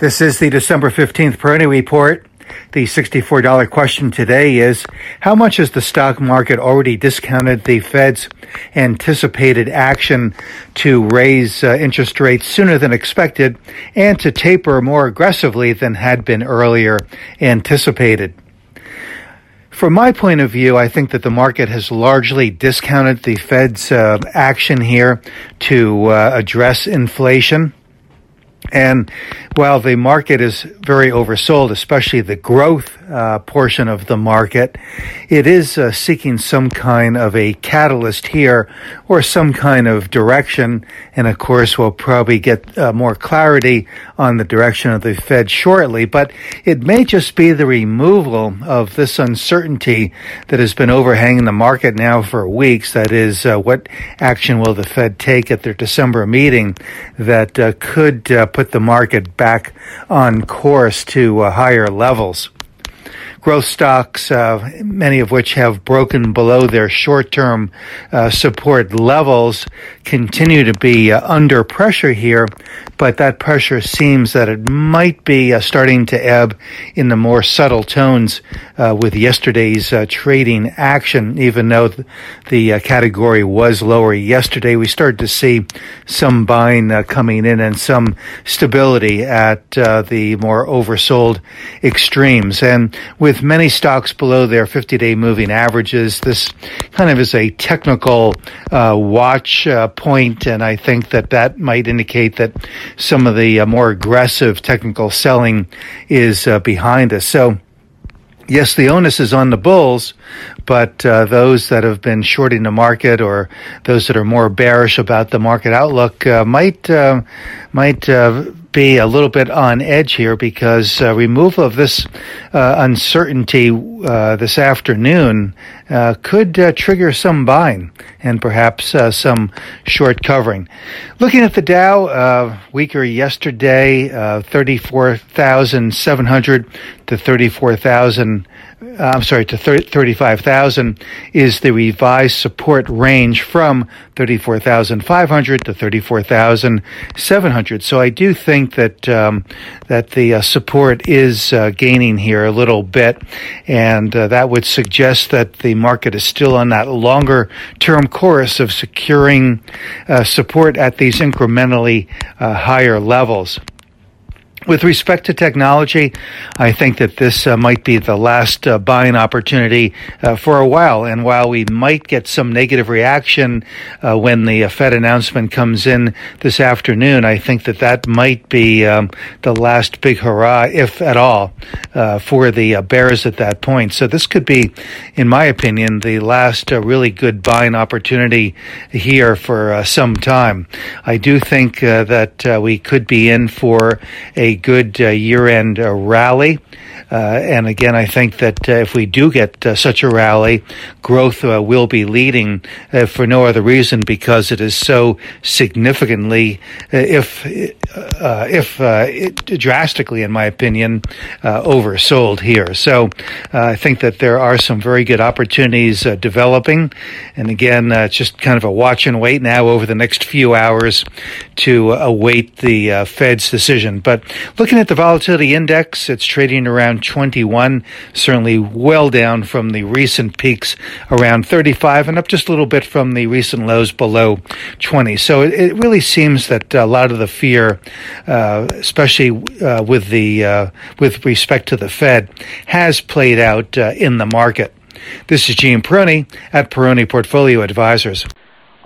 This is the December 15th Peroni Report. The $64 question today is How much has the stock market already discounted the Fed's anticipated action to raise uh, interest rates sooner than expected and to taper more aggressively than had been earlier anticipated? From my point of view, I think that the market has largely discounted the Fed's uh, action here to uh, address inflation. And while the market is very oversold, especially the growth uh, portion of the market, it is uh, seeking some kind of a catalyst here or some kind of direction. And of course, we'll probably get uh, more clarity on the direction of the Fed shortly. But it may just be the removal of this uncertainty that has been overhanging the market now for weeks. That is, uh, what action will the Fed take at their December meeting that uh, could uh, put the market back on course to uh, higher levels growth stocks, uh, many of which have broken below their short-term uh, support levels, continue to be uh, under pressure here, but that pressure seems that it might be uh, starting to ebb in the more subtle tones uh, with yesterday's uh, trading action, even though the category was lower yesterday. We started to see some buying coming in and some stability at the more oversold extremes. And with with many stocks below their 50 day moving averages. This kind of is a technical uh, watch uh, point, and I think that that might indicate that some of the uh, more aggressive technical selling is uh, behind us. So, yes, the onus is on the bulls, but uh, those that have been shorting the market or those that are more bearish about the market outlook uh, might uh, might uh, be a little bit on edge here because uh, removal of this uh, uncertainty uh, this afternoon uh, could uh, trigger some buying and perhaps uh, some short covering. Looking at the Dow, weaker yesterday, 34,700 to 34,000. I'm sorry, to 35,000 is the revised support range from 34,500 to 34,700. So I do think that um, that the uh, support is uh, gaining here a little bit, and uh, that would suggest that the market is still on that longer term course of securing uh, support at these incrementally uh, higher levels. With respect to technology, I think that this uh, might be the last uh, buying opportunity uh, for a while. And while we might get some negative reaction uh, when the uh, Fed announcement comes in this afternoon, I think that that might be um, the last big hurrah, if at all, uh, for the bears at that point. So this could be, in my opinion, the last really good buying opportunity here for some time. I do think that we could be in for a good uh, year-end uh, rally. Uh, and again, I think that uh, if we do get uh, such a rally, growth uh, will be leading for no other reason because it is so significantly, if if it, drastically, in my opinion, oversold here. So I think that there are some very good opportunities developing. And again, it's just kind of a watch and wait now over the next few hours to await the Fed's decision. But Looking at the volatility index, it's trading around 21, certainly well down from the recent peaks around 35 and up just a little bit from the recent lows below 20. So it, it really seems that a lot of the fear, uh, especially uh, with the uh, with respect to the Fed, has played out uh, in the market. This is Gene Peroni at Peroni Portfolio Advisors.